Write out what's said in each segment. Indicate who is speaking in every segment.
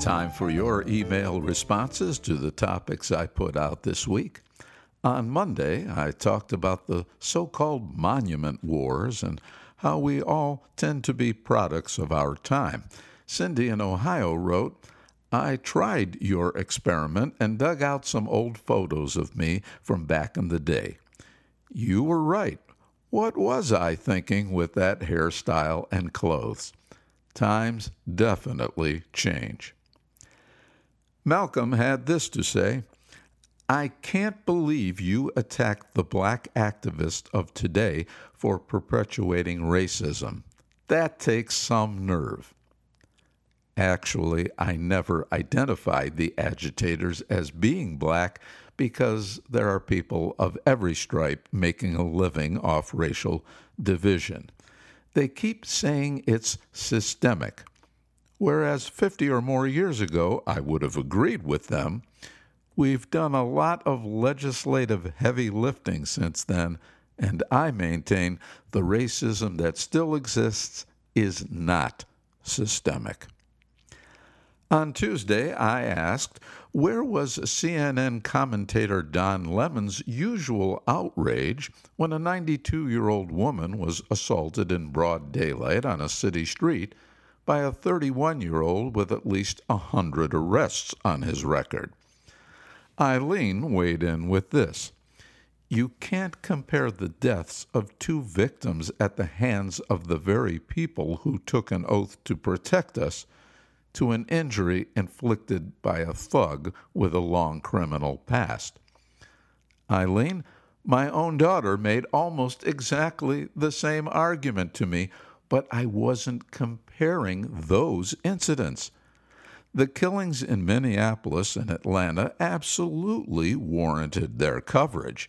Speaker 1: Time for your email responses to the topics I put out this week. On Monday, I talked about the so called monument wars and how we all tend to be products of our time. Cindy in Ohio wrote, I tried your experiment and dug out some old photos of me from back in the day. You were right. What was I thinking with that hairstyle and clothes? Times definitely change. Malcolm had this to say I can't believe you attack the black activist of today for perpetuating racism. That takes some nerve. Actually, I never identified the agitators as being black because there are people of every stripe making a living off racial division. They keep saying it's systemic, whereas 50 or more years ago I would have agreed with them. We've done a lot of legislative heavy lifting since then, and I maintain the racism that still exists is not systemic. On Tuesday, I asked, where was CNN commentator Don Lemon's usual outrage when a 92 year old woman was assaulted in broad daylight on a city street by a 31 year old with at least a 100 arrests on his record? Eileen weighed in with this. You can't compare the deaths of two victims at the hands of the very people who took an oath to protect us to an injury inflicted by a thug with a long criminal past. Eileen, my own daughter made almost exactly the same argument to me, but I wasn't comparing those incidents. The killings in Minneapolis and Atlanta absolutely warranted their coverage.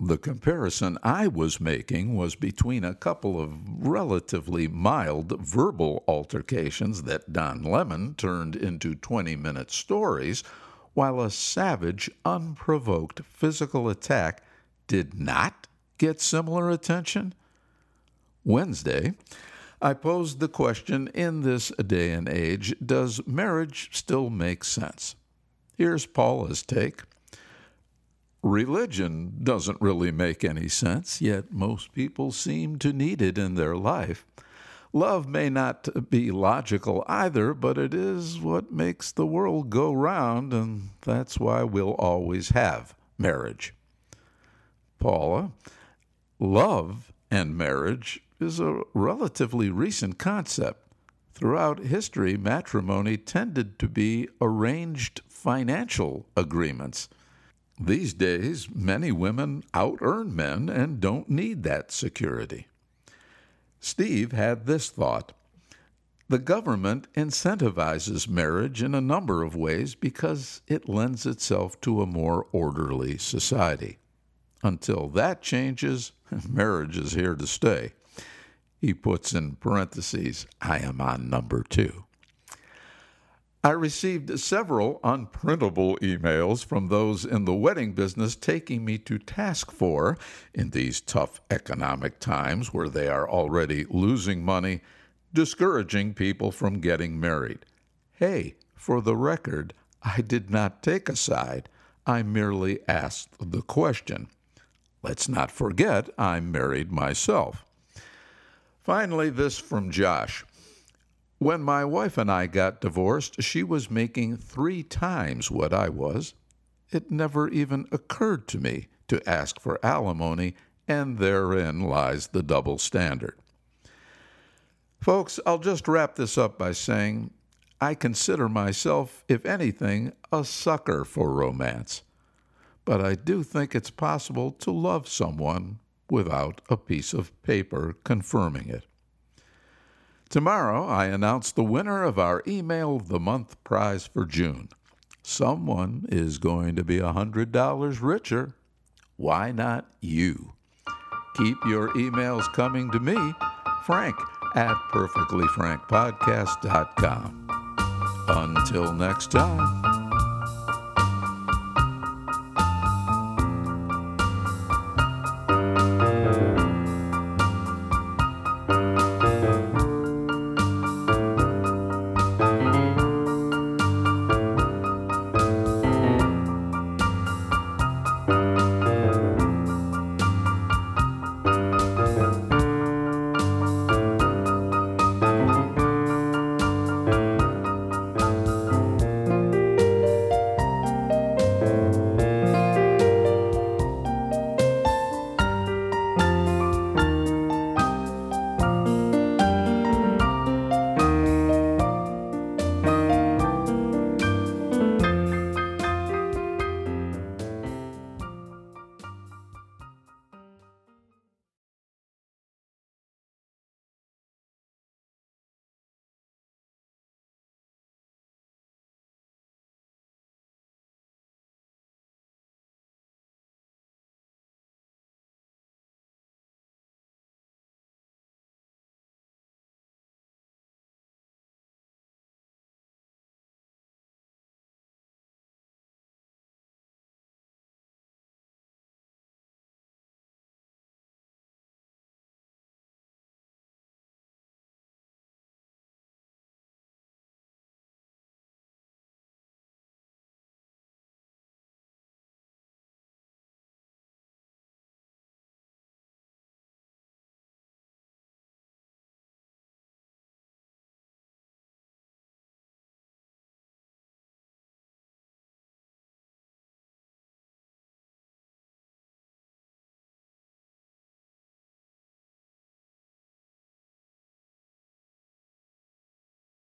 Speaker 1: The comparison I was making was between a couple of relatively mild verbal altercations that Don Lemon turned into 20 minute stories, while a savage, unprovoked physical attack did not get similar attention. Wednesday, I posed the question in this day and age does marriage still make sense? Here's Paula's take. Religion doesn't really make any sense, yet most people seem to need it in their life. Love may not be logical either, but it is what makes the world go round, and that's why we'll always have marriage. Paula, love and marriage is a relatively recent concept. Throughout history, matrimony tended to be arranged financial agreements. These days, many women out earn men and don't need that security. Steve had this thought The government incentivizes marriage in a number of ways because it lends itself to a more orderly society. Until that changes, marriage is here to stay. He puts in parentheses, I am on number two. I received several unprintable emails from those in the wedding business taking me to task for, in these tough economic times where they are already losing money, discouraging people from getting married. Hey, for the record, I did not take a side. I merely asked the question. Let's not forget I'm married myself. Finally, this from Josh. When my wife and I got divorced, she was making three times what I was. It never even occurred to me to ask for alimony, and therein lies the double standard. Folks, I'll just wrap this up by saying I consider myself, if anything, a sucker for romance. But I do think it's possible to love someone without a piece of paper confirming it. Tomorrow, I announce the winner of our Email of the Month prize for June. Someone is going to be a $100 richer. Why not you? Keep your emails coming to me, Frank at perfectlyfrankpodcast.com. Until next time.